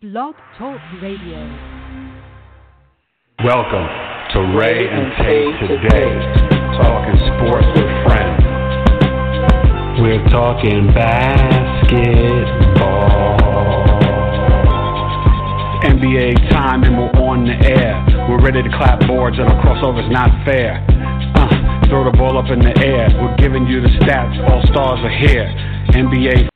Blog Talk Radio. Welcome to Rae and Tay today, talking sports with friends. We're talking basketball. NBA time and we're on the air. We're ready to clap boards and our crossover's not fair. Uh, throw the ball up in the air. We're giving you the stats. All stars are here. NBA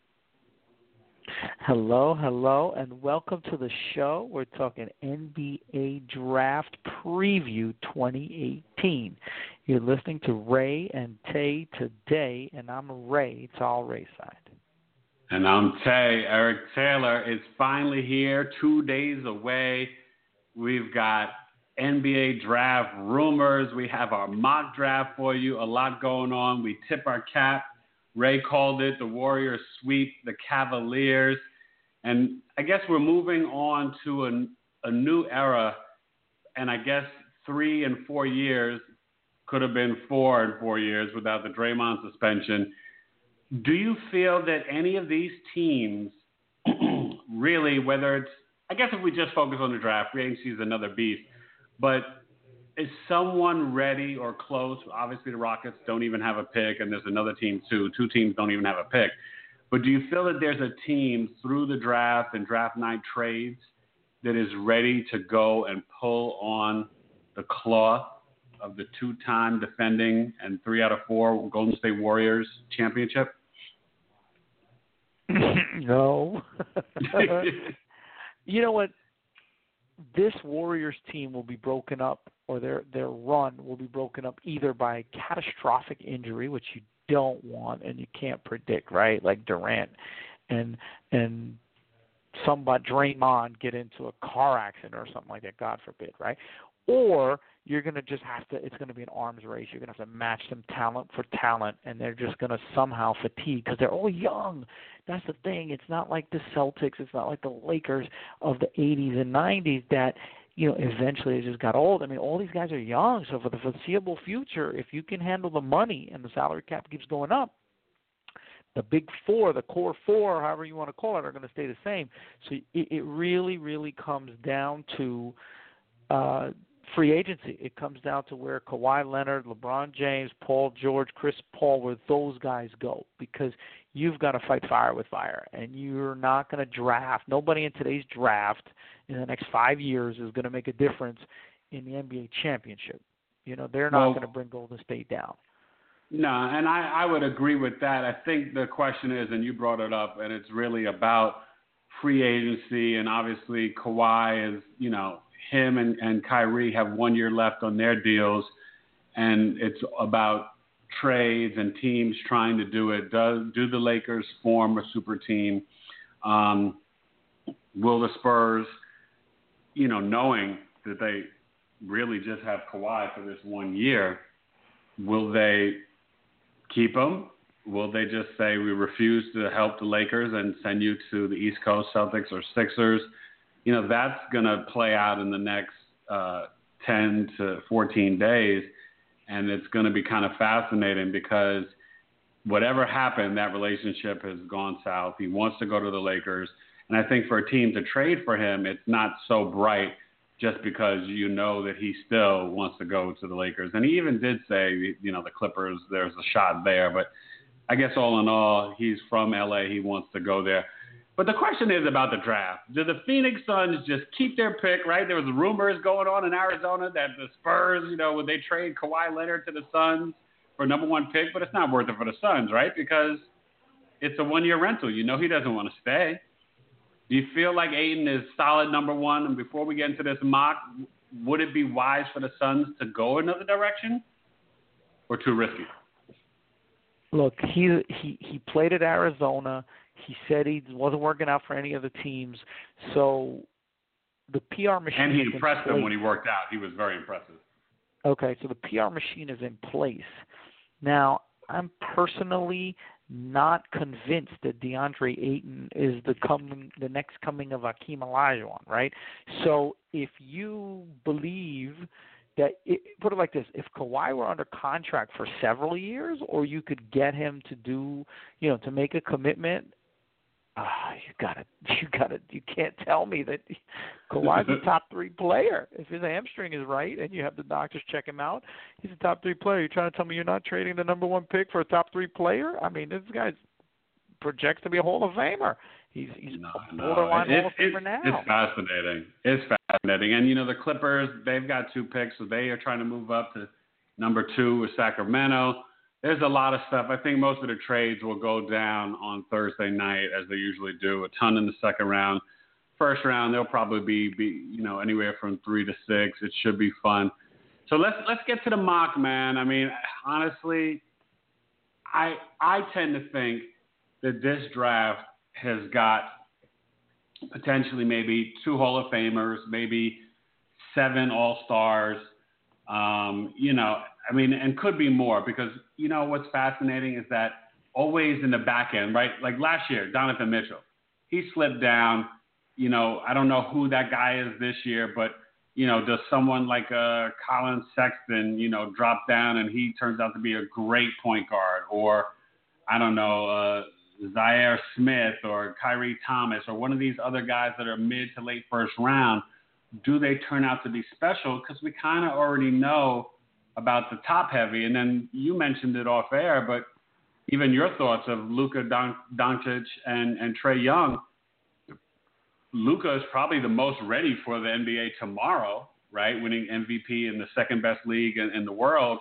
Hello, hello, and welcome to the show. We're talking NBA Draft Preview 2018. You're listening to Rae and Tay today, and I'm Rae. It's all Rae side. And I'm Tay. Eric Taylor is finally here, two days away. We've got NBA draft rumors. We have our mock draft for you. A lot going on. We tip our cap. Rae called it the Warriors sweep the Cavaliers. And I guess we're moving on to a, a new era. And I guess three and four years could have been four and four years without the Draymond suspension. Do you feel that any of these teams really, whether it's, I guess if we just focus on the draft, free agency is another beast, but is someone ready or close? Obviously, the Rockets don't even have a pick, and there's another team too. Two teams don't even have a pick. But do you feel that there's a team through the draft and draft night trades that is ready to go and pull on the cloth of the two time defending and three out of four Golden State Warriors championship? no. you know what? This Warriors team will be broken up, or their their run will be broken up either by catastrophic injury, which you don't want and you can't predict, right? Like Durant and and somebody Draymond get into a car accident or something like that, God forbid, right? Or you're to just have to it's to be an arms race you're to have to match them talent for talent and they're just to somehow fatigue because they're all young that's the thing it's not like the celtics it's not like the lakers of the 80s and 90s that you know eventually they just got old i mean all these guys are young so for the foreseeable future if you can handle the money and the salary cap keeps going up the big four, the core four, however you want to call it, are going to stay the same. So it, it really, really comes down to uh, free agency. It comes down to where Kawhi Leonard, LeBron James, Paul George, Chris Paul, where those guys go, because you've got to fight fire with fire, and you're not going to draft. Nobody in today's draft in the next five years is going to make a difference in the NBA championship. You know, they're not Well- going to bring Golden State down. No, and I, I would agree with that. I think the question is, and you brought it up, and it's really about free agency, and obviously Kawhi is, you know, him and, and Kyrie have one year left on their deals, and it's about trades and teams trying to do it. Does do the Lakers form a super team? Um, will the Spurs, you know, knowing that they really just have Kawhi for this one year, will they keep him? Will they just say we refuse to help the Lakers and send you to the East Coast Celtics or Sixers? You know, that's going to play out in the next uh, 10 to 14 days. And it's going to be kind of fascinating because whatever happened, that relationship has gone south. He wants to go to the Lakers. And I think for a team to trade for him, it's not so bright just because you know that he still wants to go to the Lakers. And he even did say, you know, the Clippers, there's a shot there. But I guess all in all, he's from LA. He wants to go there. But the question is about the draft. Do the Phoenix Suns just keep their pick, right? There was rumors going on in Arizona that the Spurs, you know, would they trade Kawhi Leonard to the Suns for number one pick, but it's not worth it for the Suns, right? Because it's a one year rental. You know he doesn't want to stay. Do you feel like Ayton is solid number one? And before we get into this mock, would it be wise for the Suns to go another direction, or too risky? Look, he he he played at Arizona. He said he wasn't working out for any of the teams. So the PR machine And he impressed them when he worked out. He was very impressive. Okay, so the PR machine is in place. Now, I'm personally not convinced that DeAndre Ayton is the coming, the next coming of Akeem Olajuwon, right? So if you believe that, it, put it like this: if Kawhi were under contract for several years, or you could get him to do, you know, to make a commitment Ah, you gotta, you gotta, you can't tell me that Kawhi's a top three player. If his hamstring is right and you have the doctors check him out, he's a top three player. You're trying to tell me you're not trading the number one pick for a top three player? I mean, this guy projects to be a Hall of Famer. He's he's no, no. borderline it, Hall of Famer now. It's fascinating. It's fascinating. And you know the Clippers, they've got two picks, so they are trying to move up to number two with Sacramento there's a lot of stuff. I think most of the trades will go down on Thursday night as they usually do. A ton in the second round. First round, they'll probably be, be you know anywhere from three to six. It should be fun. So let's let's get to the mock, man. I mean, honestly, I I tend to think that this draft has got potentially maybe two Hall of Famers, maybe seven All Stars. Um, you know, I mean, and could be more because you know what's fascinating is that always in the back end, right? Like last year, Donovan Mitchell, he slipped down. You know, I don't know who that guy is this year, but you know, does someone like uh, Collin Sexton, you know, drop down and he turns out to be a great point guard, or I don't know, uh, Zhaire Smith or Khyri Thomas or one of these other guys that are mid to late first round? Do they turn out to be special? Because we kind of already know about the top heavy, and then you mentioned it off air, but even your thoughts of Luka Don- Doncic and, and Trae Young. Luka is probably the most ready for the NBA tomorrow, right? Winning MVP in the second best league in, in the world,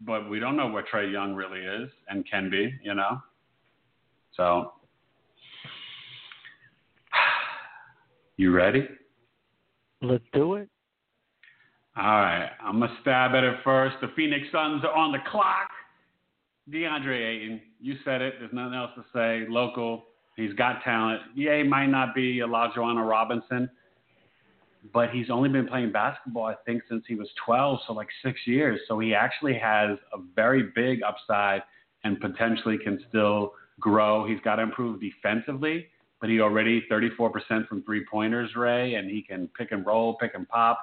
but we don't know what Trae Young really is and can be, you know. So, you ready? Let's do it. All right, I'm gonna stab at it first. The Phoenix Suns are on the clock. DeAndre Ayton, you said it. There's nothing else to say. Local, he's got talent. Yeah, he might not be Olajuwon Robinson, but he's only been playing basketball, I think, since he was 12, so like six years. So he actually has a very big upside and potentially can still grow. He's got to improve defensively, but he already 34% from three pointers, Rae, and he can pick and roll, pick and pop.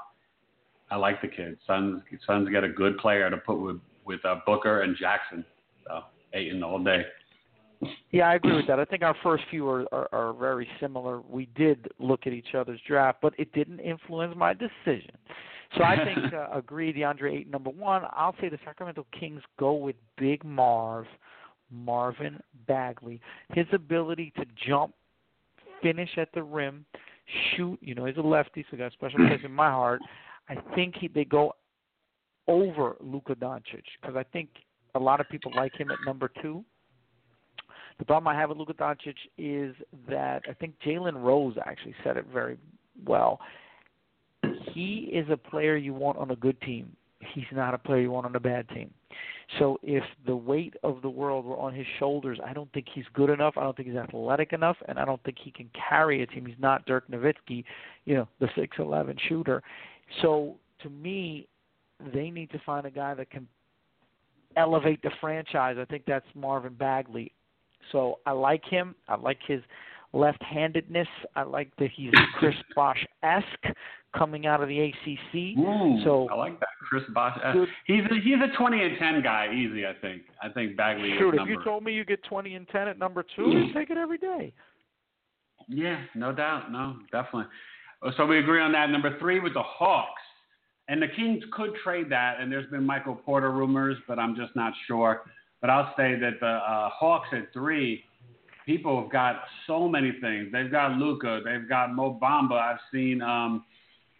I like the kid. Suns Suns get a good player to put with with uh, Booker and Jackson. So Ayton all day. Yeah, I agree with that. I think our first few are, are, are very similar. We did look at each other's draft, but it didn't influence my decision. So I think uh, agree DeAndre Ayton number one. I'll say the Sacramento Kings go with Big Marv, Marvin Bagley. His ability to jump, finish at the rim, shoot. You know, he's a lefty, so got a special place in my heart. I think he, they go over Luka Doncic because I think a lot of people like him at number two. The problem I have with Luka Doncic is that I think Jalen Rose actually said it very well. He is a player you want on a good team. He's not a player you want on a bad team. So if the weight of the world were on his shoulders, I don't think he's good enough. I don't think he's athletic enough, and I don't think he can carry a team. He's not Dirk Nowitzki, you know, the six eleven shooter. So to me, they need to find a guy that can elevate the franchise. I think that's Marvin Bagley. So I like him. I like his left-handedness. I like that he's Chris Bosh esque coming out of the ACC. Ooh, mm, so I like that Chris Bosh. He's a, he's a twenty and ten guy, easy. I think. I think Bagley. Shoot, if you told me you get twenty and ten at number two, mm. I'd take it every day. Yeah, no doubt. No, definitely. Uh, so we agree on that. Number three with the Hawks. And the Kings could trade that, and there's been Michael Porter rumors, but I'm just not sure. But I'll say that the uh, Hawks at three, people have got so many things. They've got Luka, they've got Mo Bamba. I've seen, um,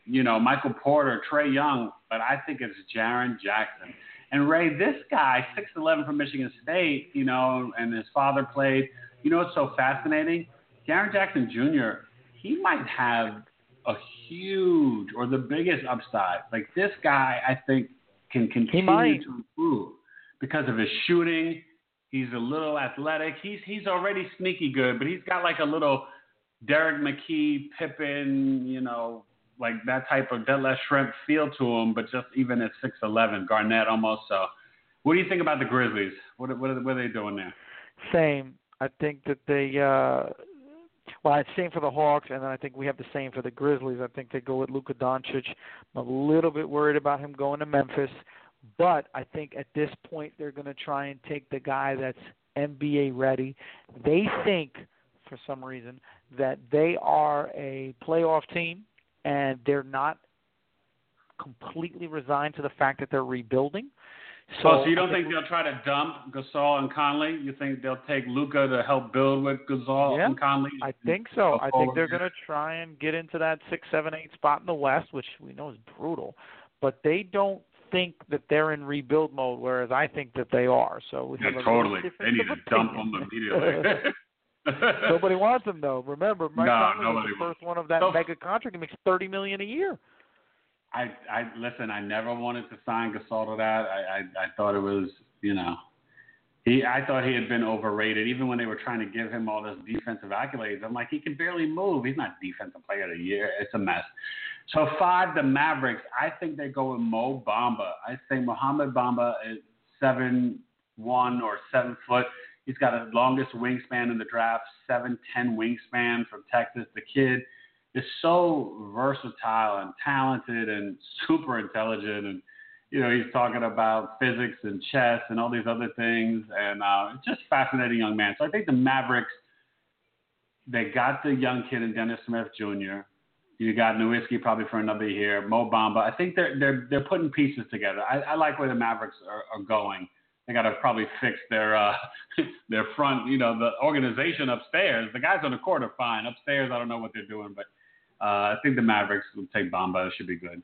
you know, Michael Porter, Trae Young, but I think it's Jaren Jackson. And Rae, this guy, 6'11 from Michigan State, you know, and his father played. You know what's so fascinating? Jaren Jackson Jr., he might have a huge or the biggest upside. Like this guy, I think can continue to improve because of his shooting. He's a little athletic. He's he's already sneaky good, but he's got like a little Derrick McKey, Pippen, you know, like that type of Detlef Schrempf feel to him, but just even at six eleven, Garnett almost. So, what do you think about the Grizzlies? What what are, what are they doing there? Same. I think that they uh well, it's same for the Hawks, and then I think we have the same for the Grizzlies. I think they go with Luka Doncic. I'm a little bit worried about him going to Memphis, but I think at this point they're going to try and take the guy that's NBA ready. They think for some reason that they are a playoff team and they're not completely resigned to the fact that they're rebuilding. So, oh, so you don't think, they'll try to dump Gasol and Conley? You think they'll take Luka to help build with Gasol yeah, and Conley? I think so. I think they're going to try and get into that six, seven, eight spot in the West, which we know is brutal. But they don't think that they're in rebuild mode, whereas I think that they are. So we yeah, have a totally. They need to dump them immediately. nobody wants them though. Remember, Mike no, Conley was the first one of that so, mega contract. He makes thirty million a year. I, I listen. I never wanted to sign Gasol to that. I, I, I thought it was, you know, he. I thought he had been overrated. Even when they were trying to give him all this defensive accolades, I'm like, he can barely move. He's not defensive player of the year. It's a mess. So five, the Mavericks. I think they go with Mo Bamba. I think Mohamed Bamba is seven one or seven foot. He's got the longest wingspan in the draft, seven ten wingspan from Texas. The kid is so versatile and talented and super intelligent and you know he's talking about physics and chess and all these other things and uh, just fascinating young man. So I think the Mavericks they got the young kid in Dennis Smith Jr. You got Nowitzki probably for another year. Mo Bamba. I think they're they're they're putting pieces together. I, I like where the Mavericks are, are going. They got to probably fix their uh, their front. You know, the organization upstairs. The guys on the court are fine. Upstairs, I don't know what they're doing, but uh, I think the Mavericks will take Bamba. It should be good.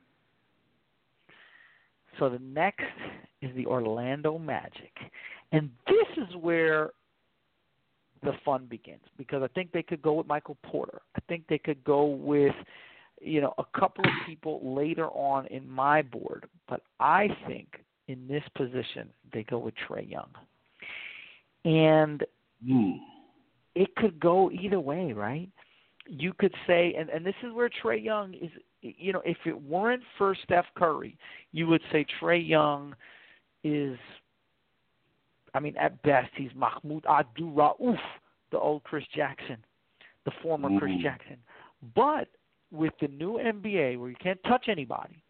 So the next is the Orlando Magic, and this is where the fun begins because I think they could go with Michael Porter. I think they could go with you know a couple of people later on in my board, but I think in this position they go with Trae Young, and mm. it could go either way, right? you could say, and, and this is where Trae Young is, you know, if it weren't for Steph Curry, you would say Trae Young is, I mean, at best, he's Mahmoud Abdul Rauf, the old Chris Jackson, the former mm-hmm. Chris Jackson. But with the new NBA where you can't touch anybody,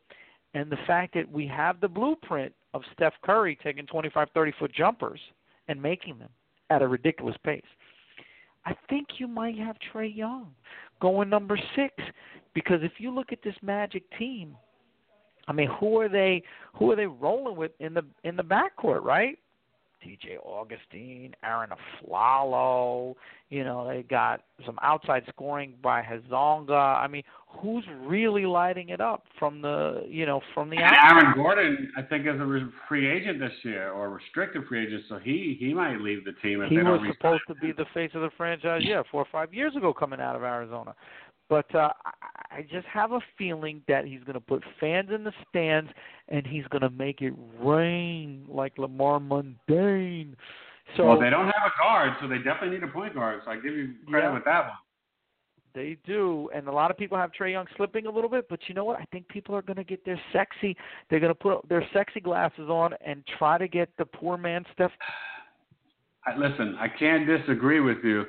and the fact that we have the blueprint of Steph Curry taking 25, 30 foot jumpers and making them at a ridiculous pace. I think you might have Trae Young going number six because if you look at this Magic team, I mean, who are they? Who are they rolling with in the in the backcourt? Right? DJ Augustin, Arron Afflalo. You know, they got some outside scoring by Hezonja. I mean, who's really lighting it up from the you know from the and Aaron Gordon, I think, is a free agent this year or restricted free agent, so he he might leave the team if he they was don't supposed to be the face of the franchise, yeah, four or five years ago, coming out of Arizona. But uh, I just have a feeling that he's going to put fans in the stands and he's going to make it rain like Lamar Mundane. So well, they don't have a guard, so they definitely need a point guard. So I give you credit yeah, with that one. They do, and a lot of people have Trae Young slipping a little bit. But you know what? I think people are going to get their sexy. They're going to put their sexy glasses on and try to get the poor man stuff. I, listen, I can't disagree with you.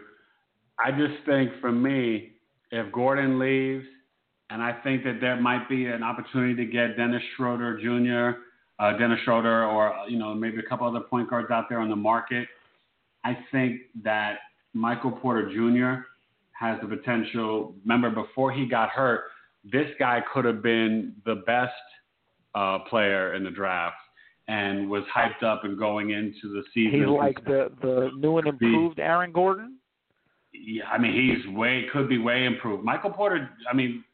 I just think for me, if Gordon leaves, and I think that there might be an opportunity to get Dennis Schroeder Jr., uh, Dennis Schroeder, or you know maybe a couple other point guards out there on the market. I think that Michael Porter Jr. has the potential. Remember, before he got hurt, this guy could have been the best uh, player in the draft and was hyped up and going into the season. He's like the the new and improved Aaron Gordon yeah, I mean, he's way could be way improved. Michael Porter, I mean,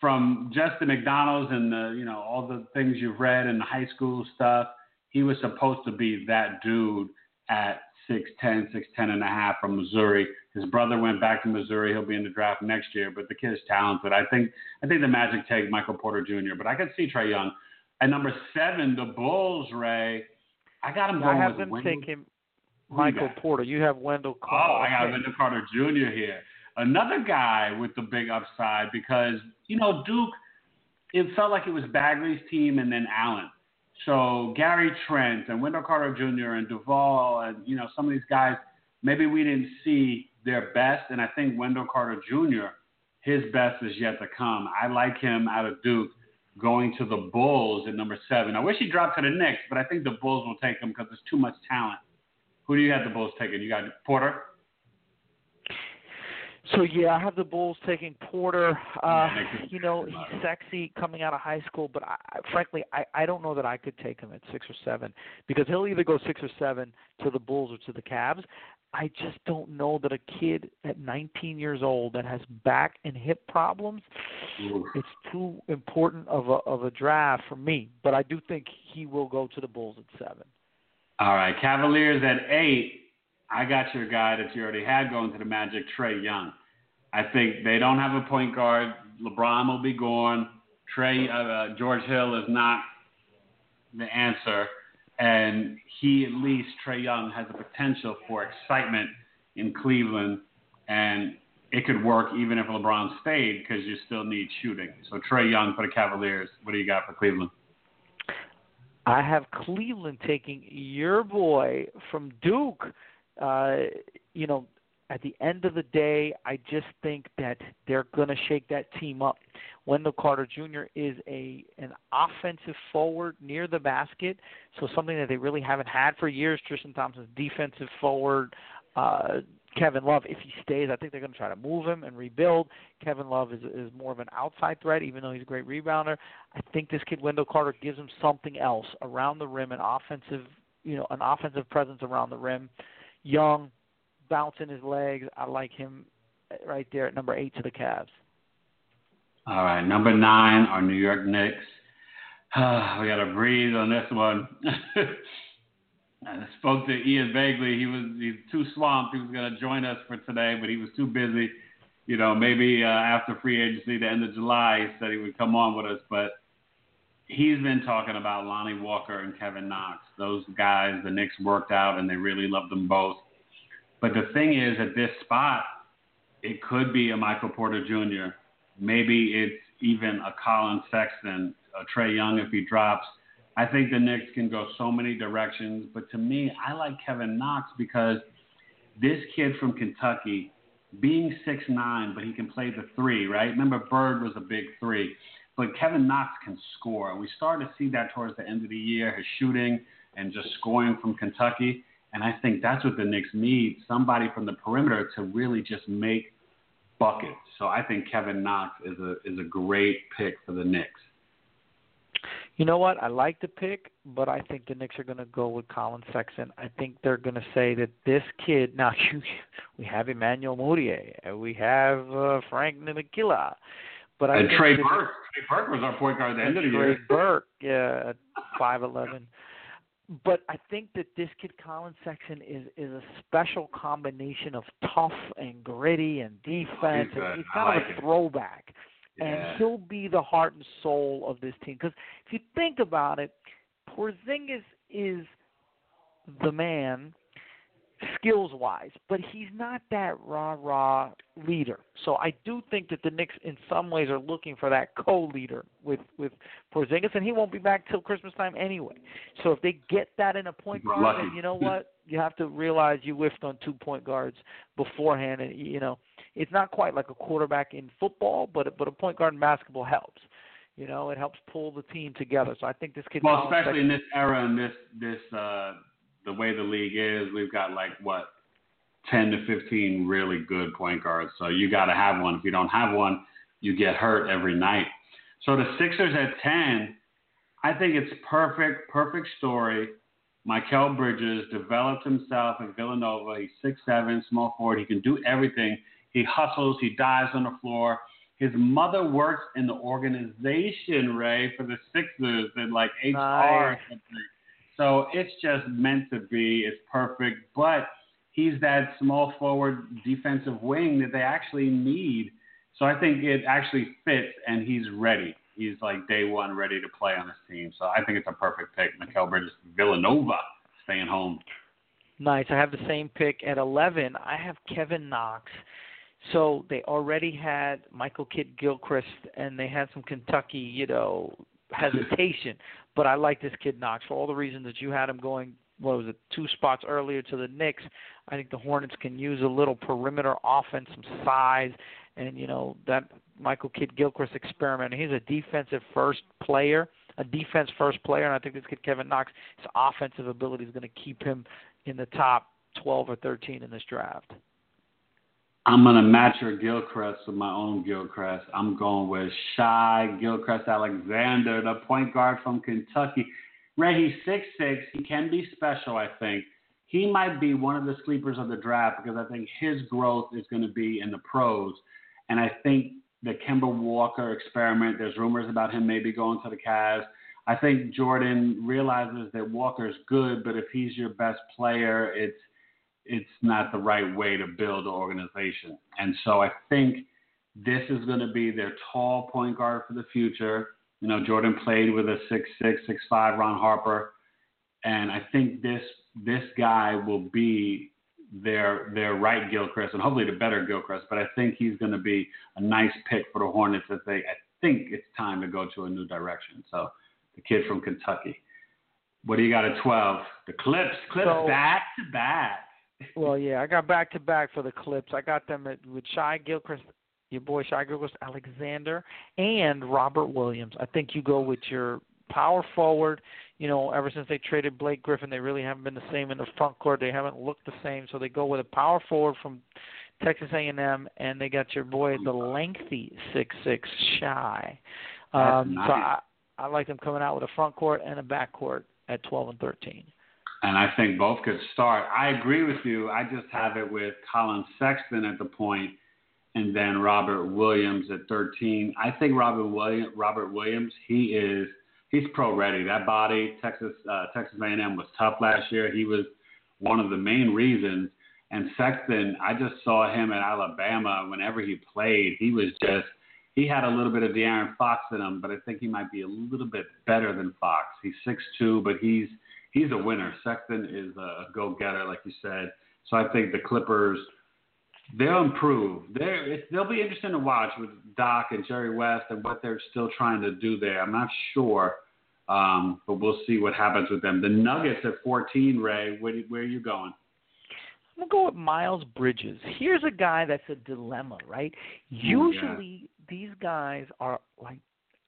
from just the McDonald's and the you know all the things you've read and the high school stuff, he was supposed to be that dude at 6'10", 6'10 and a half from Missouri. His brother went back to Missouri. He'll be in the draft next year, but the kid is talented. I think I think the Magic take Michael Porter Jr., but I could see Trae Young. At number seven, the Bulls, Rae. I got him going I have with them taking Michael Porter. You have Wendell Carter. Oh, I got Wendell Carter Jr. here. Another guy with the big upside because, you know, Duke, it felt like it was Bagley's team and then Allen. So Gary Trent and Wendell Carter Jr. and Duval and, you know, some of these guys, maybe we didn't see their best. And I think Wendell Carter Jr., his best is yet to come. I like him out of Duke going to the Bulls at number seven. I wish he dropped to the Knicks, but I think the Bulls will take him because there's too much talent. Who do you have the Bulls taking? You got Porter. So yeah, I have the Bulls taking Porter. Uh, you know, he's sexy coming out of high school, but I, frankly, I I don't know that I could take him at six or seven because he'll either go six or seven to the Bulls or to the Cavs. I just don't know that a kid at 19 years old that has back and hip problems, Oof. it's too important of a of a draft for me. But I do think he will go to the Bulls at seven. All right, Cavaliers at eight. I got your guy that you already had going to the Magic, Trae Young. I think they don't have a point guard. LeBron will be gone. Trey uh, uh, George Hill is not the answer, and he at least Trae Young has the potential for excitement in Cleveland, and it could work even if LeBron stayed because you still need shooting. So Trae Young for the Cavaliers. What do you got for Cleveland? I have Cleveland taking your boy from Duke. Uh, you know, at the end of the day, I just think that they're going to shake that team up. Wendell Carter Jr. is a an offensive forward near the basket, so something that they really haven't had for years. Tristan Thompson's defensive forward. Uh, Kevin Love, if he stays, I think they're going to try to move him and rebuild. Kevin Love is is more of an outside threat, even though he's a great rebounder. I think this kid Wendell Carter gives him something else around the rim, an offensive, you know, an offensive presence around the rim. Young, bouncing his legs. I like him right there at number eight to the Cavs. All right, number nine are New York Knicks. we got to breathe on this one. I spoke to Ian Begley. He was he's too swamped. He was going to join us for today, but he was too busy. You know, maybe uh, after free agency, the end of July, he said he would come on with us. But he's been talking about Lonnie Walker and Kevin Knox. Those guys, the Knicks worked out, and they really loved them both. But the thing is, at this spot, it could be a Michael Porter Jr. Maybe it's even a Collin Sexton, a Trae Young if he drops. I think the Knicks can go so many directions, but to me, I like Kevin Knox because this kid from Kentucky, being six nine, but he can play the three, right? Remember, Bird was a big three, but Kevin Knox can score. We started to see that towards the end of the year, his shooting and just scoring from Kentucky. And I think that's what the Knicks need somebody from the perimeter to really just make buckets. So I think Kevin Knox is a is a great pick for the Knicks. You know what? I like the pick, but I think the Knicks are going to go with Collin Sexton. I think they're going to say that this kid. Now, you, we have Emmanuel Mudiay, we have uh, Frank Ntilikina, but I and think Trey Burke. Trey Burke was our point guard at the end of the Trey year. Trey Burke, yeah, five eleven. But I think that this kid Collin Sexton is is a special combination of tough and gritty and defense. good. and he's I kind like of a it. throwback, Yeah. and he'll be the heart and soul of this team. Because if you think about it, Porzingis is the man skills wise, but he's not that rah rah leader. So I do think that the Knicks in some ways are looking for that co leader with with Porzingis and he won't be back till Christmas time anyway. So if they get that in a point guard, then you know what? You have to realize you whiffed on two point guards beforehand and you know, it's not quite like a quarterback in football, but but a point guard in basketball helps. You know, it helps pull the team together. So I think this kid Well, especially in this era and this this uh the way the league is, we've got like what ten to fifteen really good point guards. So you got to have one. If you don't have one, you get hurt every night. So the Sixers at ten, I think it's perfect, perfect story. Mikal Bridges developed himself at Villanova. He's six seven, small forward. He can do everything. He hustles. He dives on the floor. His mother works in the organization, Rae, for the Sixers in like HR or something. So it's just meant to be. It's perfect. But he's that small forward defensive wing that they actually need. So I think it actually fits, and he's ready. He's like day one ready to play on this team. So I think it's a perfect pick. Mikal Bridges, Villanova, staying home. Nice. I have the same pick at 11. I have Kevin Knox. So they already had Michael Kidd Gilchrist, and they had some Kentucky, you know, hesitation. but I like this kid Knox for all the reasons that you had him going. What was it? Two spots earlier to the Knicks. I think the Hornets can use a little perimeter offense, some size, and you know that Michael Kidd Gilchrist experiment. He's a defensive first player, a defense first player, and I think this kid Kevin Knox, his offensive ability is going to keep him in the top 12 or 13 in this draft. I'm gonna match your Gilchrist with my own Gilchrist. I'm going with Shai Gilchrist Alexander, the point guard from Kentucky. Rae, he's six six. He can be special, I think. He might be one of the sleepers of the draft because I think his growth is going to be in the pros. And I think the Kemba Walker experiment, there's rumors about him maybe going to the Cavs. I think Jordan realizes that Walker's good, but if he's your best player, it's it's not the right way to build an organization. And so I think this is going to be their tall point guard for the future. You know, Jordan played with a six six, six five Ron Harper, and I think this this guy will be their their right Gilchrist and hopefully the better Gilchrist. But I think he's going to be a nice pick for the Hornets as they I think it's time to go to a new direction. So the kid from Kentucky. What do you got at twelve? The Clips, Clips so, back to back. Well, yeah, I got back to back for the Clips. I got them at, with Shai Gilchrist, your boy Shai Gilchrist Alexander, and Robert Williams. I think you go with your power forward. You know, ever since they traded Blake Griffin, they really haven't been the same in the front court. They haven't looked the same. So they go with a power forward from Texas A&M, and they got your boy the lengthy six six Shai. Um, nice. So I, I like them coming out with a front court and a back court at 12 and 13 and I think both could start. I agree with you. I just have it with Collin Sexton at the point, and then Robert Williams at 13. I think Robert Williams, Robert Williams, he is he's pro ready. That body, Texas uh, Texas A&M was tough last year. He was one of the main reasons. And Sexton, I just saw him at Alabama. Whenever he played, he was just he had a little bit of De'Aaron Fox in him, but I think he might be a little bit better than Fox. He's six two, but he's he's a winner. Sexton is a go getter, like you said. So I think the Clippers they'll improve. They're, they'll be interesting to watch with Doc and Jerry West and what they're still trying to do there. I'm not sure, um, but we'll see what happens with them. The Nuggets at 14, Rae. Where, where are you going? I'm gonna go with Miles Bridges. Here's a guy that's a dilemma, right? Usually, yeah. these guys are like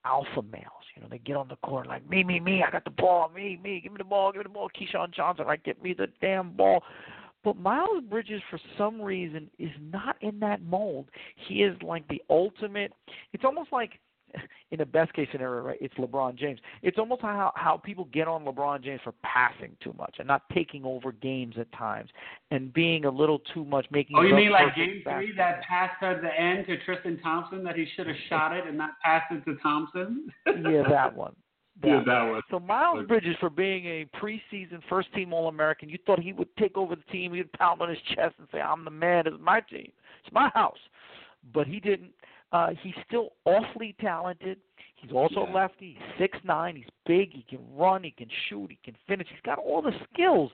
alpha males. You know, they get on the court like me, me, me. I got the ball, me, me. Give me the ball, give me the ball. Keyshawn Johnson, like get me the damn ball. But Miles Bridges, for some reason, is not in that mold. He is like the ultimate. It's almost like in the best case scenario, right, it's LeBron James. It's almost how how people get on LeBron James for passing too much and not taking over games at times and being a little too much making. Oh, you mean like Game Three that pass at the end to Tristan Thompson that he should have shot it and not passed it to Thompson? yeah, that one. That yeah, that one. So Miles Bridges, for being a preseason first team All American, you thought he would take over the team. He'd pound on his chest and say, "I'm the man. It's my team. It's my house." But he didn't. Uh, he's still awfully talented. He's also yeah. lefty. He's six nine. He's big. He can run. He can shoot. He can finish. He's got all the skills.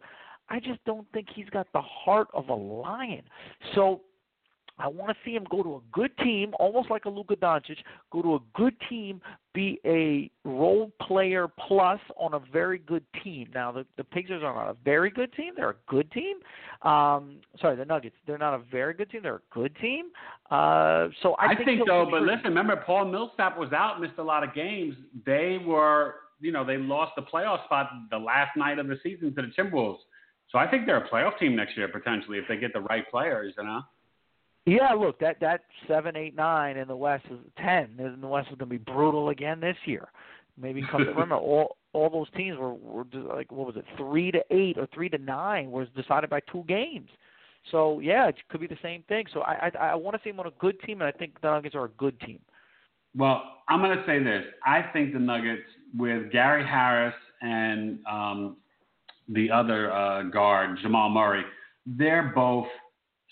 I just don't think he's got the heart of a lion. So I want to see him go to a good team, almost like a Luka Doncic, go to a good team, be a role player plus on a very good team. Now, the, the Pacers are not a very good team. They're a good team. Um, sorry, the Nuggets. They're not a very good team. They're a good team. Uh, so I, I think, think so. But listen, remember, Paul Millsap was out, missed a lot of games. They were, you know, they lost the playoff spot the last night of the season to the Timberwolves. So I think they're a playoff team next year potentially if they get the right players, you know. Yeah, look, that that seven, eight, nine in the West is ten. In the West is going to be brutal again this year. Maybe come to remember all all those teams were were like what was it three to eight or three to nine was decided by two games. So yeah, it could be the same thing. So I I, I want to see them on a good team, and I think the Nuggets are a good team. Well, I'm going to say this. I think the Nuggets with Gary Harris and um, the other uh, guard Jamal Murray, they're both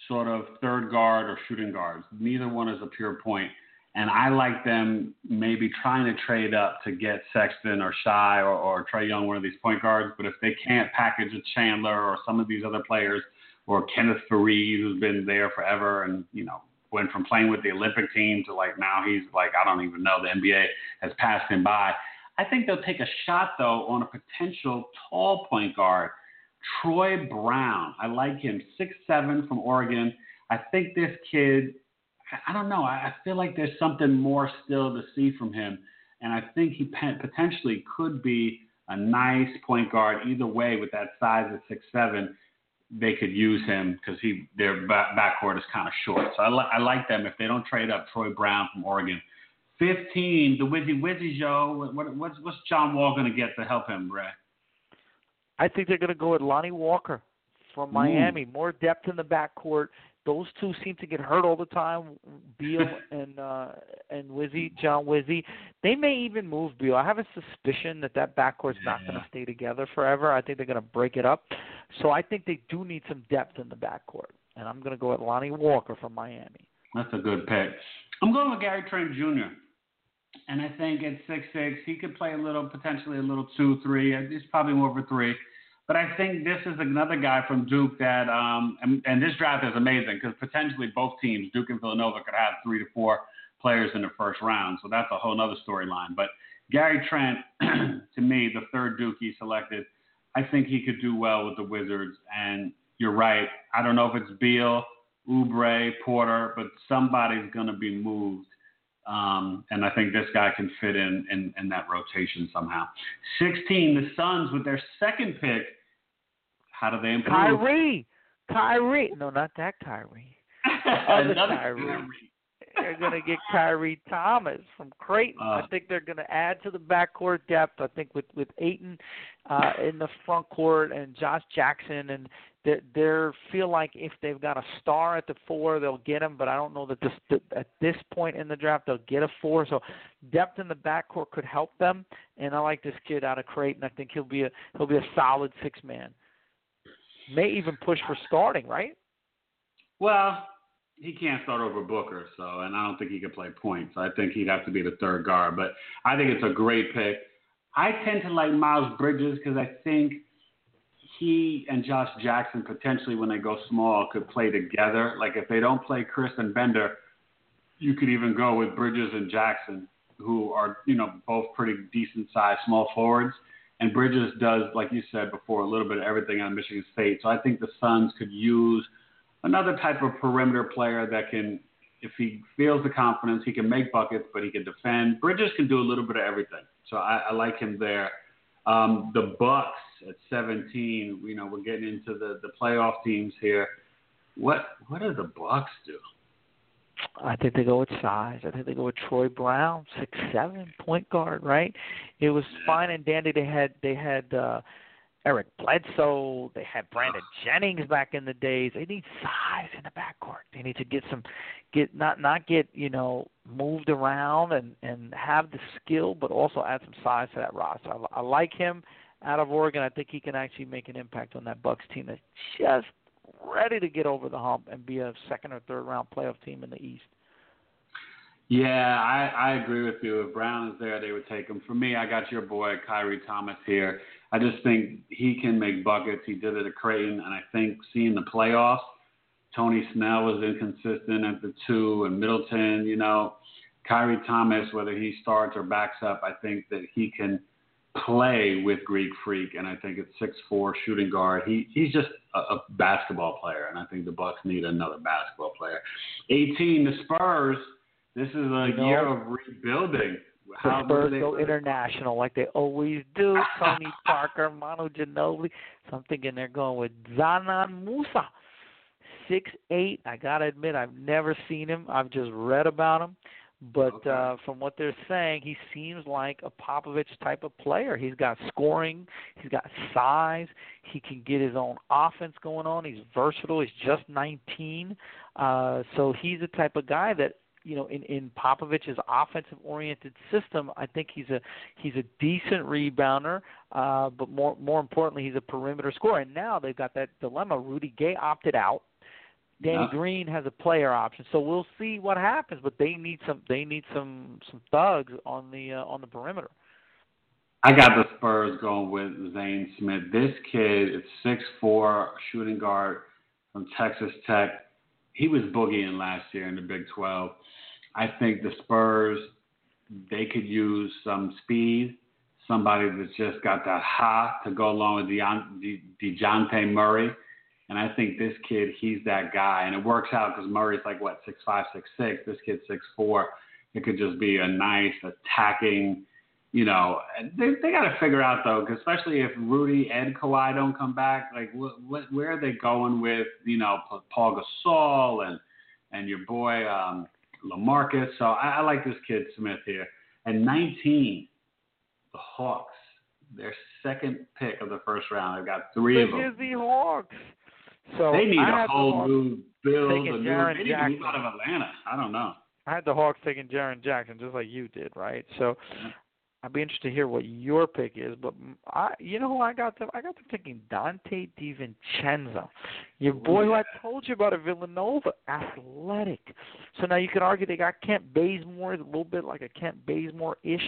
sort of third guard or shooting guards. Neither one is a pure point. And I like them maybe trying to trade up to get Sexton or Shai or, or Trae Young, one of these point guards. But if they can't package a Chandler or some of these other players, or Kenneth Faried, who's been there forever and, you know, went from playing with the Olympic team to like now he's like, I don't even know, the NBA has passed him by. I think they'll take a shot, though, on a potential tall point guard Troy Brown. I like him, six seven from Oregon. I think this kid. I don't know. I feel like there's something more still to see from him, and I think he potentially could be a nice point guard either way with that size at six seven. they could use him because he their back, backcourt is kind of short. So I, li- I like them if they don't trade up Troy Brown from Oregon. 15, the Wizzy Wizzy Joe. What, what's what's John Wall going to get to help him, Rae? I think they're going to go with Lonnie Walker from Miami. More depth in the backcourt. Those two seem to get hurt all the time. Beal and uh, and Wizzy, John Wizzy. They may even move Beal. I have a suspicion that that backcourt's yeah. not going to stay together forever. I think they're going to break it up. So I think they do need some depth in the backcourt. And I'm going to go with Lonnie Walker from Miami. That's a good pick. I'm going with Gary Trent Jr. And I think at six six, he could play a little, potentially a little two three. He's probably more a three. But I think this is another guy from Duke that, um, and, and this draft is amazing because potentially both teams, Duke and Villanova, could have three to four players in the first round. So that's a whole other storyline. But Gary Trent, to me, the third Duke he selected, I think he could do well with the Wizards. And you're right. I don't know if it's Beal, Oubre, Porter, but somebody's going to be moved. Um, and I think this guy can fit in, in, in that rotation somehow. 16, the Suns with their second pick how do they improve? Kyrie. Kyrie. No, not that Kyrie. Other Kyrie. Kyrie. They're going to get Khyri Thomas from Creighton. Uh, I think they're going to add to the backcourt depth. I think with with Ayton uh, in the front court and Josh Jackson, and they they're feel like if they've got a star at the four, they'll get him. But I don't know that this at this point in the draft they'll get a four. So depth in the backcourt could help them. And I like this kid out of Creighton. I think he'll be a he'll be a solid six man may even push for starting, right? Well, he can't start over Booker, so and I don't think he could play points. I think he'd have to be the third guard, but I think it's a great pick. I tend to like Miles Bridges because I think he and Josh Jackson potentially, when they go small, could play together. Like if they don't play Chriss and Bender, you could even go with Bridges and Jackson, who are you know both pretty decent sized small forwards. And Bridges does, like you said before, a little bit of everything on Michigan State. So I think the Suns could use another type of perimeter player that can, if he feels the confidence, he can make buckets, but he can defend. Bridges can do a little bit of everything. So I, I like him there. Um, the Bucks at 17, you know, we're getting into the, the playoff teams here. What what do the Bucks do? I think they go with size. I think they go with Troy Brown, six seven point guard. Right? It was fine and dandy. They had they had uh, Eric Bledsoe. They had Brandon Jennings back in the days. They need size in the backcourt. They need to get some, get not not get you know moved around and and have the skill, but also add some size to that roster. I, I like him out of Oregon. I think he can actually make an impact on that Bucks team that just ready to get over the hump and be a second or third round playoff team in the East. Yeah, I, I agree with you. If Brown is there, they would take him. For me, I got your boy Khyri Thomas here. I just think he can make buckets. He did it at Creighton, and I think seeing the playoffs, Tony Snell was inconsistent at the two, and Middleton, you know, Khyri Thomas, whether he starts or backs up, I think that he can – play with Greek Freak, and I think it's six four shooting guard. He he's just a, a basketball player, and I think the Bucks need another basketball player. Eighteen, the Spurs. This is a you year of rebuilding. How the Spurs go play? international like they always do. Tony Parker, Manu Ginobili. So I'm thinking they're going with Dzanan Musa. Six eight. I gotta admit, I've never seen him. I've just read about him. But okay. uh, from what they're saying, he seems like a Popovich type of player. He's got scoring, he's got size, he can get his own offense going on. He's versatile. He's just 19, uh, so he's the type of guy that you know in in Popovich's offensive oriented system. I think he's a he's a decent rebounder, uh, but more more importantly, he's a perimeter scorer. And now they've got that dilemma. Rudy Gay opted out. Danny yeah. Green has a player option, so we'll see what happens. But they need some they need some some thugs on the uh, on the perimeter. I got the Spurs going with Zane Smith. This kid is six four shooting guard from Texas Tech. He was boogieing last year in the Big Twelve. I think the Spurs they could use some speed, somebody that's just got that ha to go along with Dejounte De- DeJounte Murray and I think this kid, he's that guy. And it works out because Murray's like, what, six five, six six. This kid's six four. It could just be a nice attacking you know, they they got to figure out though, cause especially if Rudy and Kawhi don't come back, like what, what where are they going with you know Pau Gasol and and your boy um, LaMarcus? So I, I like this kid Smith here. And 19, the Hawks, their second pick of the first round. They've got three of them. the Hawks. So they need I a whole new build. A new, Jaren they need to move out of Atlanta. I don't know. I had the Hawks taking Jaren Jackson just like you did, right? So I'd be interested to hear what your pick is, but I, you know who I got them? I got them thinking Donte DiVincenzo, your boy who I told you about at Villanova, athletic. So now you can argue they got Kent Bazemore, a little bit like a Kent Bazemore ish.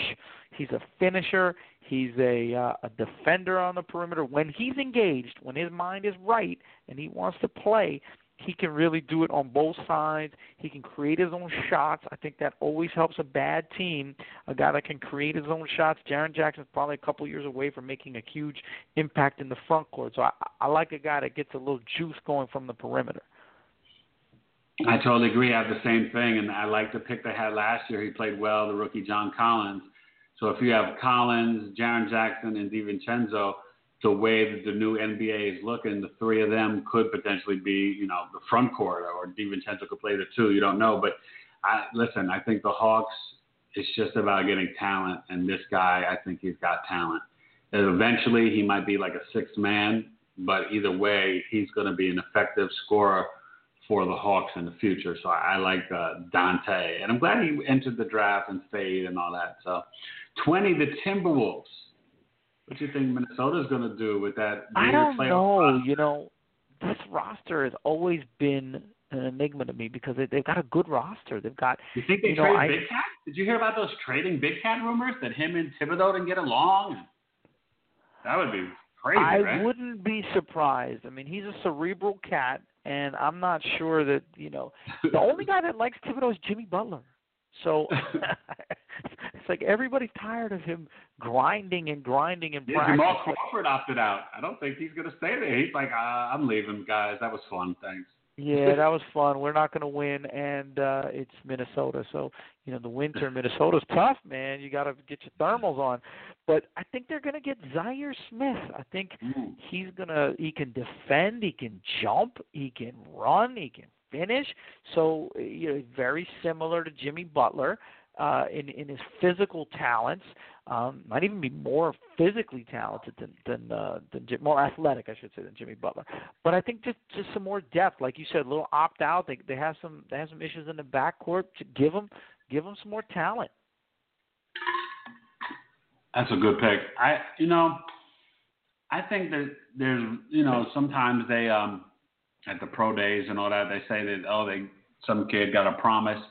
He's a finisher. He's a uh, a defender on the perimeter. When he's engaged, when his mind is right, and he wants to play, he can really do it on both sides. He can create his own shots. I think that always helps a bad team. A guy that can create his own shots. Jaren Jackson's probably a couple years away from making a huge impact in the front court. So I, I like a guy that gets a little juice going from the perimeter. I totally agree. I have the same thing, and I like the pick they had last year. He played well, the rookie John Collins. So if you have Collins, Jaren Jackson, and DiVincenzo – the way that the new NBA is looking, the three of them could potentially be, you know, the front court, or DiVincenzo could play the two. You don't know, but I, listen, I think the Hawks. It's just about getting talent, and this guy, I think he's got talent. And eventually, he might be like a sixth man, but either way, he's going to be an effective scorer for the Hawks in the future. So I, I like uh, Donte, and I'm glad he entered the draft and stayed and all that. So, 20, the Timberwolves. What do you think Minnesota's going to do with that? I don't know. Roster? You know, this roster has always been an enigma to me because they, they've got a good roster. They've got. You think they you trade know, Big Cat? Did you hear about those trading Big Cat rumors that him and Thibodeau didn't get along? That would be crazy. I right? wouldn't be surprised. I mean, he's a cerebral cat, and I'm not sure that you know. The only guy that likes Thibodeau is Jimmy Butler. So like everybody's tired of him grinding and grinding and yeah. Jamal Crawford opted out. I don't think he's going to stay there. He's like, uh, I'm leaving, guys. That was fun. Thanks. Yeah, that was fun. We're not going to win, and uh it's Minnesota. So you know the winter in Minnesota's tough, man. You got to get your thermals on. But I think they're going to get Zhaire Smith. I think mm. he's gonna. He can defend. He can jump. He can run. He can finish. So you know, very similar to Jimmy Butler uh, in in his physical talents. Um, might even be more physically talented than than, uh, than more athletic, I should say, than Jimmy Butler. But I think just just some more depth, like you said, a little opt out. They they have some they have some issues in the backcourt. To give them give them some more talent. That's a good pick. I you know, I think that there's you know sometimes they um at the pro days and all that, they say that oh they some kid got a promise.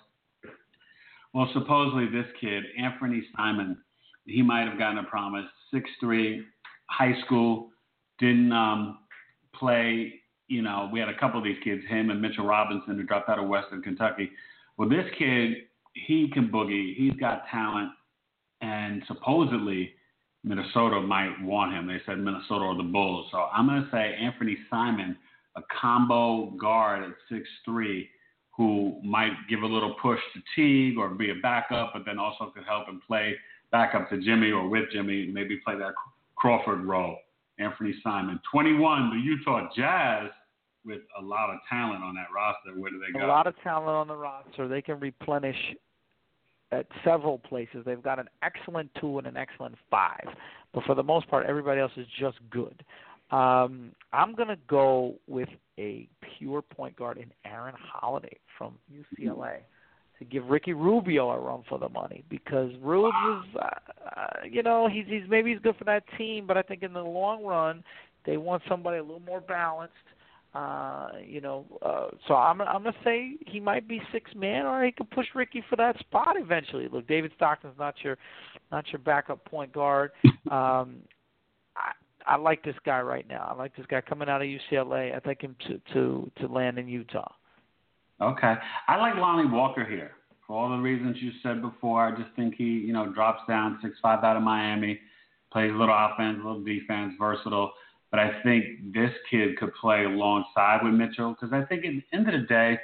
Well, supposedly this kid, Anthony Simon, he might have gotten a promise. Six three, high school, didn't um, play. You know, we had a couple of these kids, him and Mitchell Robinson, who dropped out of Western Kentucky. Well, this kid, he can boogie. He's got talent, and supposedly Minnesota might want him. They said Minnesota or the Bulls. So I'm going to say Anthony Simon a combo guard at six three who might give a little push to Teague or be a backup, but then also could help and play backup to Jimmy or with Jimmy, maybe play that Crawford role. Anthony Simon, 21, the Utah Jazz with a lot of talent on that roster. Where do they go? A lot of talent on the roster. They can replenish at several places. They've got an excellent two and an excellent five, but for the most part, everybody else is just good. Um, I'm going to go with a pure point guard in Aaron Holiday from UCLA to give Ricky Rubio a run for the money because Rubio is, uh, uh, you know, he's he's maybe he's good for that team, but I think in the long run they want somebody a little more balanced. Uh, you know, uh, so I'm I'm gonna say he might be six man, or he could push Ricky for that spot eventually. Look, David Stockton's not your not your backup point guard. Um, I, like this guy right now. I like this guy coming out of UCLA. I think him to to to land in Utah. Okay, I like Lonnie Walker here for all the reasons you said before. I just think he, you know, drops down six five out of Miami, plays a little offense, a little defense, versatile. But I think this kid could play alongside with Mitchell because I think at the end of the day,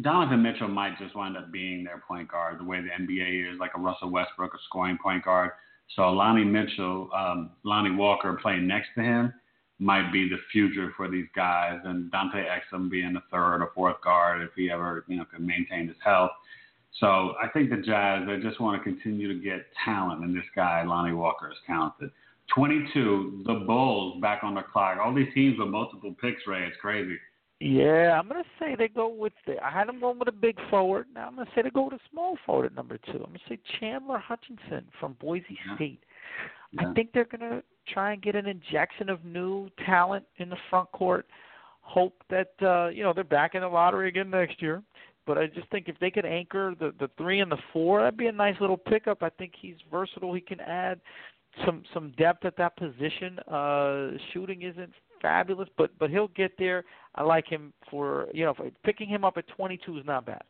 Donovan Mitchell might just wind up being their point guard the way the NBA is, like a Russell Westbrook, a scoring point guard. So Lonnie Mitchell, um, Lonnie Walker playing next to him might be the future for these guys, and Dante Exum being the third or fourth guard if he ever you know can maintain his health. So I think the Jazz they just want to continue to get talent, and this guy Lonnie Walker is talented. 22, the Bulls back on the clock. All these teams with multiple picks, Ray, it's crazy. Yeah, I'm gonna say they go with the. I had them going with a big forward. Now I'm gonna say they go with a small forward at number two. I'm gonna say Chandler Hutchison from Boise yeah. State. Yeah. I think they're gonna try and get an injection of new talent in the front court. Hope that uh, you know they're back in the lottery again next year. But I just think if they could anchor the the three and the four, that'd be a nice little pickup. I think he's versatile. He can add some some depth at that position. Uh, shooting isn't fabulous, but but he'll get there. I like him for you know picking him up at 22 is not bad.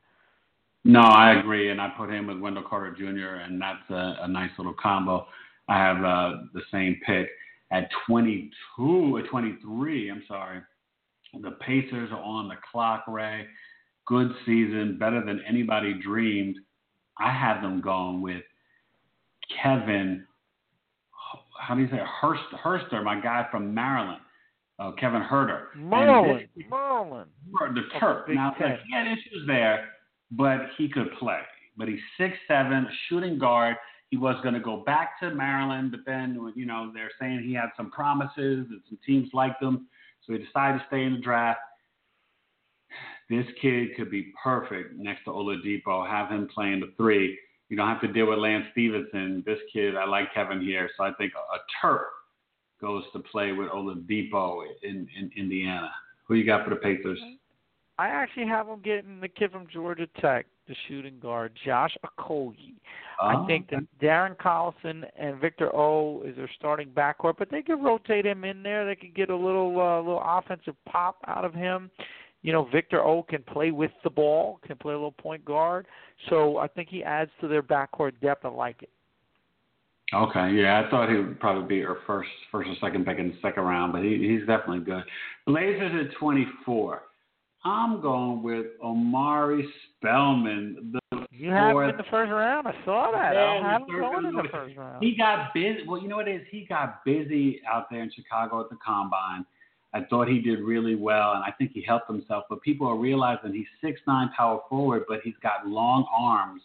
No, I agree, and I put him with Wendell Carter Jr. and that's a, a nice little combo. I have uh, the same pick at 22, at 23. I'm sorry. The Pacers are on the clock, Ray. Good season, better than anybody dreamed. I have them going with Kevin. How do you say Hurst, Hurster, my guy from Maryland uh, Kevin Huerter. Merlin, Merlin. The Turk. Now, like, he had issues there, but he could play. But he's six seven, shooting guard. He was going to go back to Maryland, but then, you know, they're saying he had some promises and some teams liked him. So he decided to stay in the draft. This kid could be perfect next to Oladipo. Have him playing the three. You don't have to deal with Lance Stephenson. This kid, I like Kevin here. So I think a, a Turk goes to play with Oladipo in, in Indiana. Who you got for the Pacers? I actually have them getting the kid from Georgia Tech, the shooting guard, Josh Okogie. Oh, I think that Darren Collison and Victor O is their starting backcourt, but they could rotate him in there. They could get a little uh, little offensive pop out of him. You know, Victor O can play with the ball, can play a little point guard. So I think he adds to their backcourt depth. I like it. Okay, yeah, I thought he would probably be our first, first or second pick in the second round, but he, he's definitely good. Blazers at 24. I'm going with Omari Spellman. The you have him in the first round. I saw that. I don't have him going in the first round. He got busy. Well, you know what it is? He got busy out there in Chicago at the combine. I thought he did really well, and I think he helped himself. But people are realizing he's six nine power forward, but he's got long arms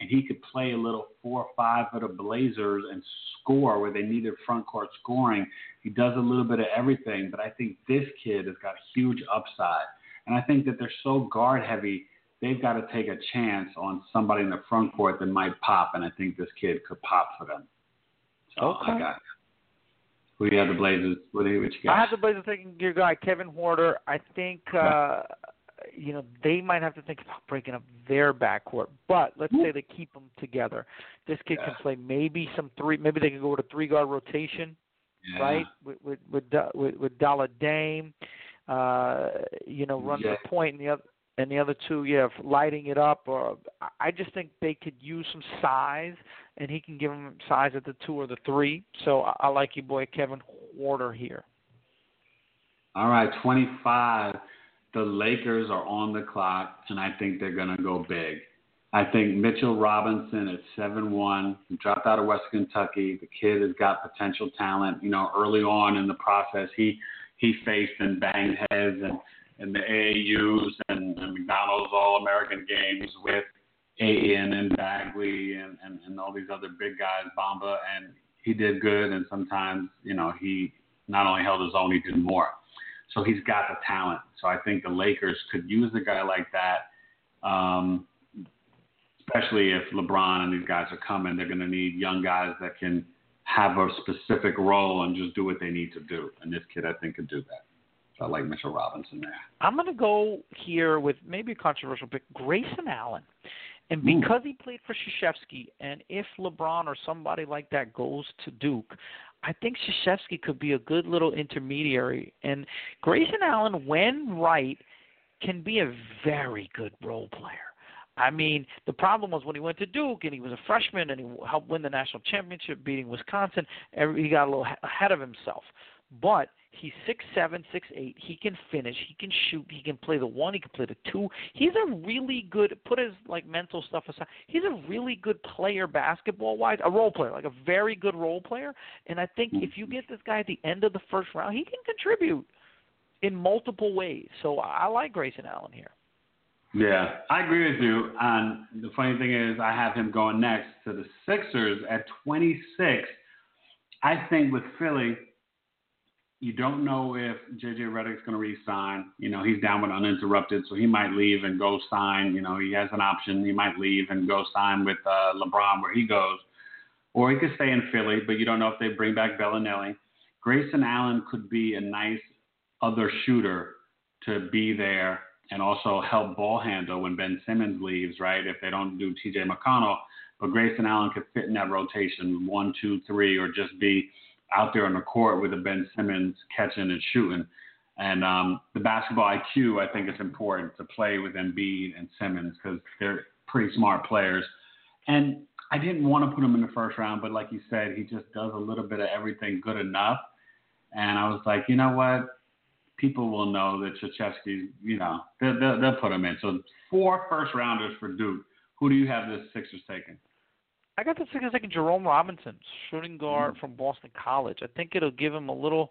and he could play a little four or five for the Blazers and score where they needed front court scoring. He does a little bit of everything, but I think this kid has got huge upside. And I think that they're so guard heavy, they've got to take a chance on somebody in the front court that might pop, and I think this kid could pop for them. So okay. I got who do you have the Blazers? What do you, what you got? I have the Blazers taking your guy Kevin Huerter. I think uh, you know they might have to think about breaking up their backcourt. But let's say they keep them together. This kid yeah. can play maybe some three. Maybe they can go with a three guard rotation, yeah. right? With with with with, with Dalla Dame, uh, you know, run yeah. the point, and the other and the other two, yeah, lighting it up. Or I just think they could use some size, and he can give them size at the two or the three. So I, I like you, boy, Kevin Huerter here. All right, twenty-five the Lakers are on the clock, and I think they're going to go big. I think Mitchell Robinson at seven one, dropped out of West Kentucky. The kid has got potential talent. You know, early on in the process, he he faced and banged heads and and the AAUs and, and McDonald's All American games with Ayton and Bagley and, and, and all these other big guys, Bamba, and he did good. And sometimes, you know, he not only held his own, he did more. So he's got the talent. So I think the Lakers could use a guy like that, um, especially if LeBron and these guys are coming. They're going to need young guys that can have a specific role and just do what they need to do. And this kid, I think, could do that. So I like Mitchell Robinson there. I'm going to go here with maybe a controversial pick, Grayson Allen. And hmm. because Ooh. he played for Krzyzewski, and if LeBron or somebody like that goes to Duke, I think Krzyzewski could be a good little intermediary. And Grayson Allen, when right, can be a very good role player. I mean, the problem was when he went to Duke and he was a freshman and he helped win the national championship, beating Wisconsin. He got a little ahead of himself. But He's six seven, six eight. He can finish. He can shoot. He can play the one. He can play the two. He's a really good. Put his like mental stuff aside. He's a really good player, basketball wise. A role player, like a very good role player. And I think if you get this guy at the end of the first round, he can contribute in multiple ways. So I like Grayson Allen here. Yeah, I agree with you. And the funny thing is, I have him going next to the Sixers at 26. I think with Philly, you don't know if JJ Redick's going to re-sign. You know, he's down with uninterrupted, so he might leave and go sign. You know, he has an option. He might leave and go sign with uh, LeBron where he goes, or he could stay in Philly. But you don't know if they bring back Belinelli. Grayson Allen could be a nice other shooter to be there and also help ball handle when Ben Simmons leaves, right? If they don't do TJ McConnell, but Grayson Allen could fit in that rotation one, two, three, or just be out there on the court with a Ben Simmons catching and shooting. And um, the basketball IQ, I think, is important to play with Embiid and Simmons because they're pretty smart players. And I didn't want to put him in the first round, but like you said, he just does a little bit of everything good enough. And I was like, you know what? people will know that Krzyzewski's, you know, they'll, they'll, they'll put him in. So four first rounders for Duke. Who do you have the Sixers taking? I got the Sixers taking Jerome Robinson, shooting guard mm-hmm. from Boston College. I think it'll give him a little,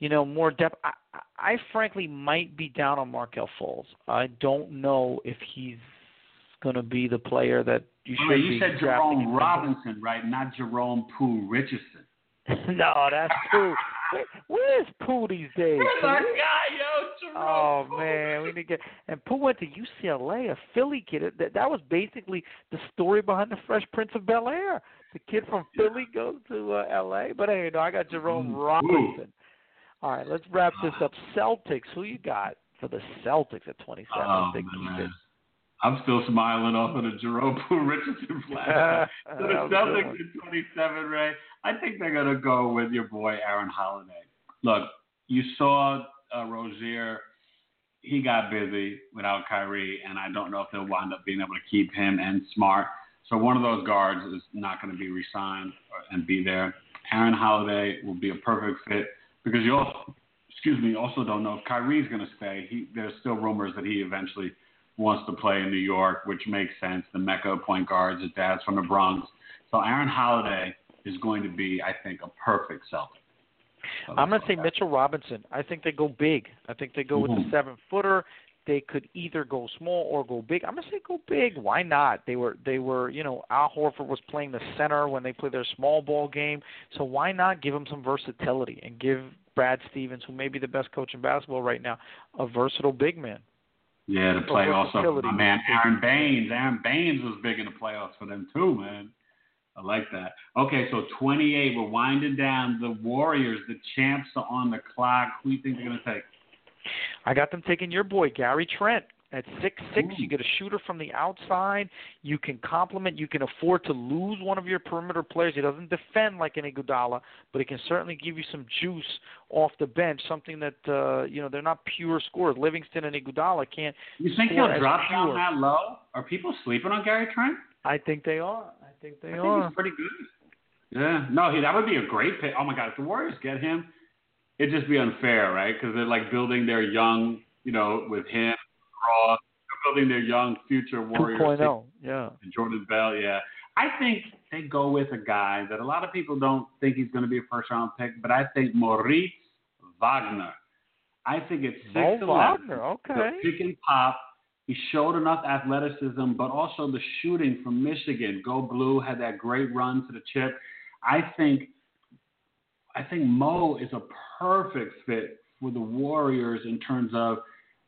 you know, more depth. I, I frankly might be down on Markelle Fultz. I don't know if he's going to be the player that you should you be. You said Jerome Robinson, right? Not Jerome Pooh Richardson. no, that's Pooh. Where, where's Pooh these days? Where's our guy, oh man, we need to get. And Pooh went to UCLA, a Philly kid. That that was basically the story behind the Fresh Prince of Bel Air. The kid from Philly goes to uh, L.A. But hey, no, I got Jerome Robinson. All right, let's wrap this up. Celtics. Who you got for the Celtics at 27? Oh, man. I'm still smiling off of the Jerome Pooh Richardson flag. so the Celtics at 27, Ray. I think they're going to go with your boy Aaron Holiday. Look, you saw uh, Rozier. He got busy without Kyrie, and I don't know if they'll wind up being able to keep him and Smart. So one of those guards is not going to be re-signed and be there. Aaron Holiday will be a perfect fit because you also, excuse me, also don't know if Kyrie's going to stay. He, there's still rumors that he eventually wants to play in New York, which makes sense. The Mecca point guards, his dad's from the Bronx. So Aaron Holiday is going to be, I think, a perfect Celtic. I'm going to say. Mitchell Robinson. I think they go big. I think they go mm-hmm. with the mm-hmm. seven footer. They could either go small or go big. I'm going to say go big. Why not? They were they were you know Al Horford was playing the center when they played their small ball game. So why not give him some versatility and give Brad Stevens, who may be the best coach in basketball right now, a versatile big man. Yeah, to play also my man Aron Baynes. Aron Baynes was big in the playoffs for them too, man. I like that. Okay, so 28. We're winding down. The Warriors, the champs, are on the clock. Who do you think they're going to take? I got them taking your boy Gary Trent. At six six, you get a shooter from the outside. You can complement. You can afford to lose one of your perimeter players. He doesn't defend like an Iguodala, but he can certainly give you some juice off the bench. Something that uh, you know they're not pure scorers. Livingston and Iguodala can't. You think he'll drop down that low? Are people sleeping on Gary Trent? I think they are. I think they I are. Think he's pretty good. Yeah. No, he, that would be a great pick. Oh my God, if the Warriors get him, it'd just be unfair, right? Because they're like building their young, you know, with him, Raw, they're building their young future Warriors. 2.0, yeah. And Jordan Bell, yeah. I think they go with a guy that a lot of people don't think he's going to be a first round pick, but I think Moritz Wagner. I think it's six oh, Wagner, okay. Pick and pop he showed enough athleticism, but also the shooting from Michigan. Go Blue had that great run to the chip. I think I think Mo is a perfect fit for the Warriors in terms of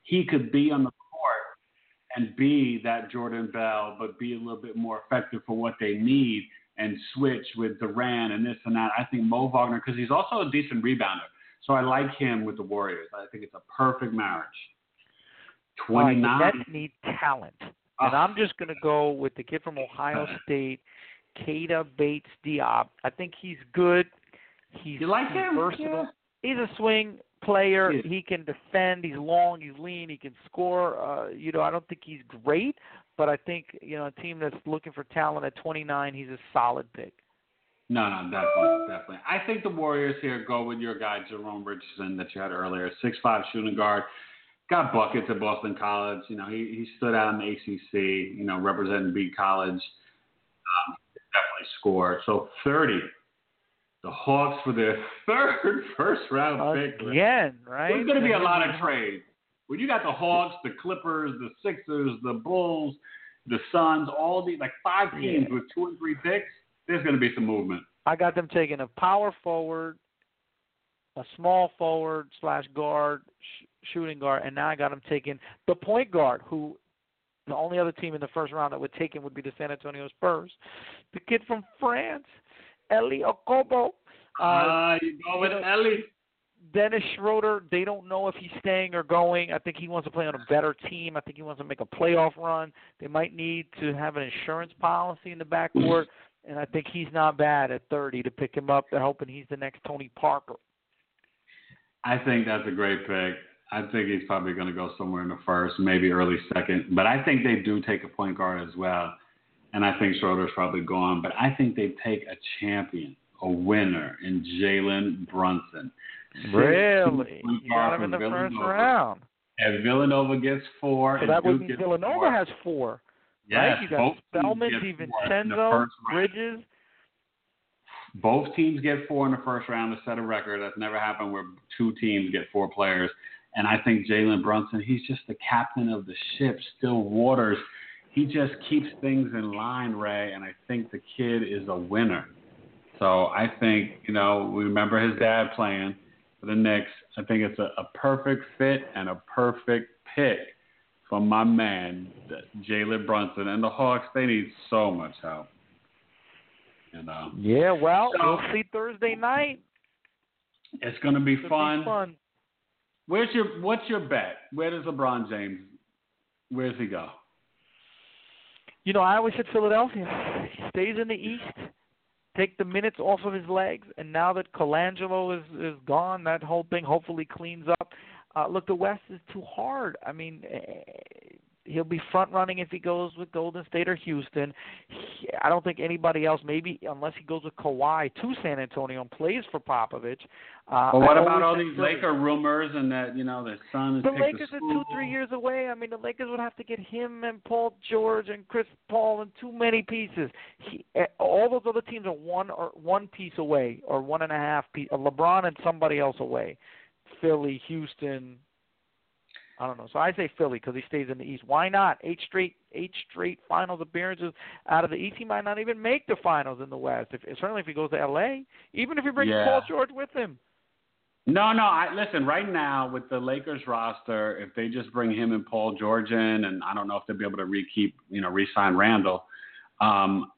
he could be on the court and be that Jordan Bell, but be a little bit more effective for what they need and switch with Durant and this and that. I think Mo Wagner, because he's also a decent rebounder. So I like him with the Warriors. I think it's a perfect marriage. 29. Right, the Nets need talent. And I'm just going to go with the kid from Ohio State, Keita Bates Diop. I think he's good. He's you like him? versatile. Yeah. He's a swing player. He can defend. He's long. He's lean. He can score. Uh, you know, I don't think he's great, but I think you know a team that's looking for talent at 29, he's a solid pick. No, no, definitely, definitely. I think the Warriors here go with your guy Jerome Richardson that you had earlier, six five shooting guard, got buckets at Boston College. You know, he he stood out in the ACC. You know, representing B College, um, definitely scored. So thirty. The Hawks for their third first round pick. Again, right? There's going to be a lot of trades. When you got the Hawks, the Clippers, the Sixers, the Bulls, the Suns, all these like five teams Yeah. with two and three picks, there's going to be some movement. I got them taking a power forward, a small forward slash guard, shooting guard, and now I got him taking the point guard, who the only other team in the first round that would take him would be the San Antonio Spurs. The kid from France, Eli Okobo. Uh, Ah, you go with you know- Ellie. Dennis Schroeder, they don't know if he's staying or going. I think he wants to play on a better team. I think he wants to make a playoff run. They might need to have an insurance policy in the backcourt, and I think he's not bad at 30 to pick him up. They're hoping he's the next Tony Parker. I think that's a great pick. I think he's probably going to go somewhere in the first, maybe early second. But I think they do take a point guard as well. And I think Schroeder's probably gone. But I think they take a champion, a winner in Jalen Brunson. Really? You got him in the from first Villanova. round. And Villanova gets four. So that would mean Villanova four. has four. Yes, right? You got both Spellman, teams get four in the DiVincenzo, first round. Bridges. Both teams get four in the first round to set a record. That's never happened where two teams get four players. And I think Jalen Brunson, he's just the captain of the ship, still waters. He just keeps things in line, Ray, and I think the kid is a winner. So I think, you know, we remember his dad playing for the Knicks. I think it's a, a perfect fit and a perfect pick for my man, Jalen Brunson. And the Hawks, they need so much help. You know. Yeah, well, So- we'll see Thursday night. It's going to be fun. Be fun. Where's your what's your bet? Where does LeBron James where does he go? You know, I always said Philadelphia. He stays in the East, take the minutes off of his legs, and now that Colangelo is is gone, that whole thing hopefully cleans up. Uh, look, the West is too hard. I mean, eh, he'll be front running if he goes with Golden State or Houston. He, I don't think anybody else, maybe unless he goes with Kawhi to San Antonio and plays for Popovich. Uh, But what I about all these Laker rumors and that you know the son is The Lakers a are two, three years away. I mean, the Lakers would have to get him and Paul George and Chris Paul and too many pieces. He, eh, all those other teams are one or one piece away, or one and a half piece. uh, LeBron and somebody else away. Philly, Houston. I don't know. So I say Philly because he stays in the East. Why not? Eight straight, eight straight finals appearances out of the East. He might not even make the finals in the West. If certainly if he goes to L.A., even if he brings Yeah. Paul George with him. No, no. I listen. Right now, with the Lakers roster, if they just bring him and Paul George in, and I don't know if they'll be able to re-keep, you know, re-sign Randle. Um,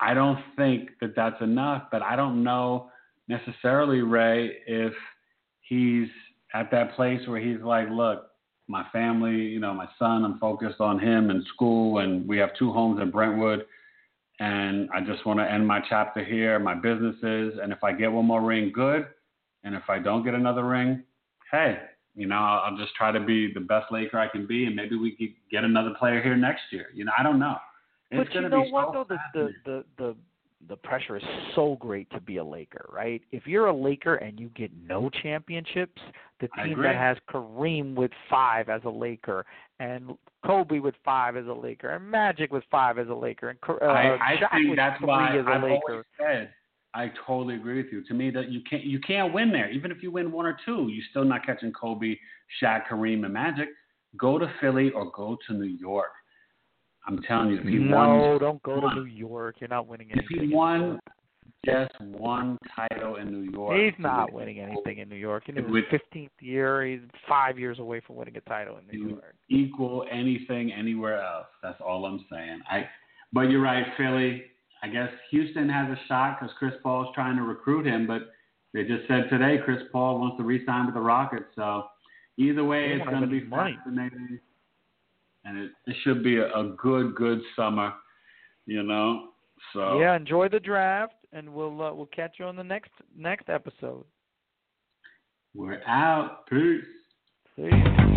I don't think that that's enough. But I don't know necessarily, Ray, if he's at that place where he's like, look, my family, you know, my son, I'm focused on him and school, and we have two homes in Brentwood. And I just want to end my chapter here, my businesses. And if I get one more ring, good. And if I don't get another ring, hey, you know, I'll, I'll just try to be the best Laker I can be, and maybe we could get another player here next year. You know, I don't know. It's but you gonna know be what so though the, the the the pressure is so great to be a Laker, right? If you're a Laker and you get no championships, the team that has Kareem with five as a Laker and Kobe with five as a Laker and Magic with five as a Laker and uh, I, I Shaq think with that's three why as a I've Laker. always said I totally agree with you. To me, that you can't you can't win there. Even if you win one or two, you're still not catching Kobe, Shaq, Kareem, and Magic. Go to Philly or go to New York. I'm telling you, if he no, won, don't go to. New York. You're not winning anything. if he won just one title in New York, He's not winning anything in New York. In his With- 15th year, he's five years away from winning a title in New York. equal anything anywhere else. That's all I'm saying. I, but you're right, Philly. I guess Houston has a shot because Chris Paul's trying to recruit him, but they just said today Chris Paul wants to re-sign with the Rockets. So either way, They it's going to be money. fascinating, and it, it should be a, a good, good summer. You know. So Yeah, enjoy the draft, and we'll uh, we'll catch you on the next next episode. we're out. Peace. See. you.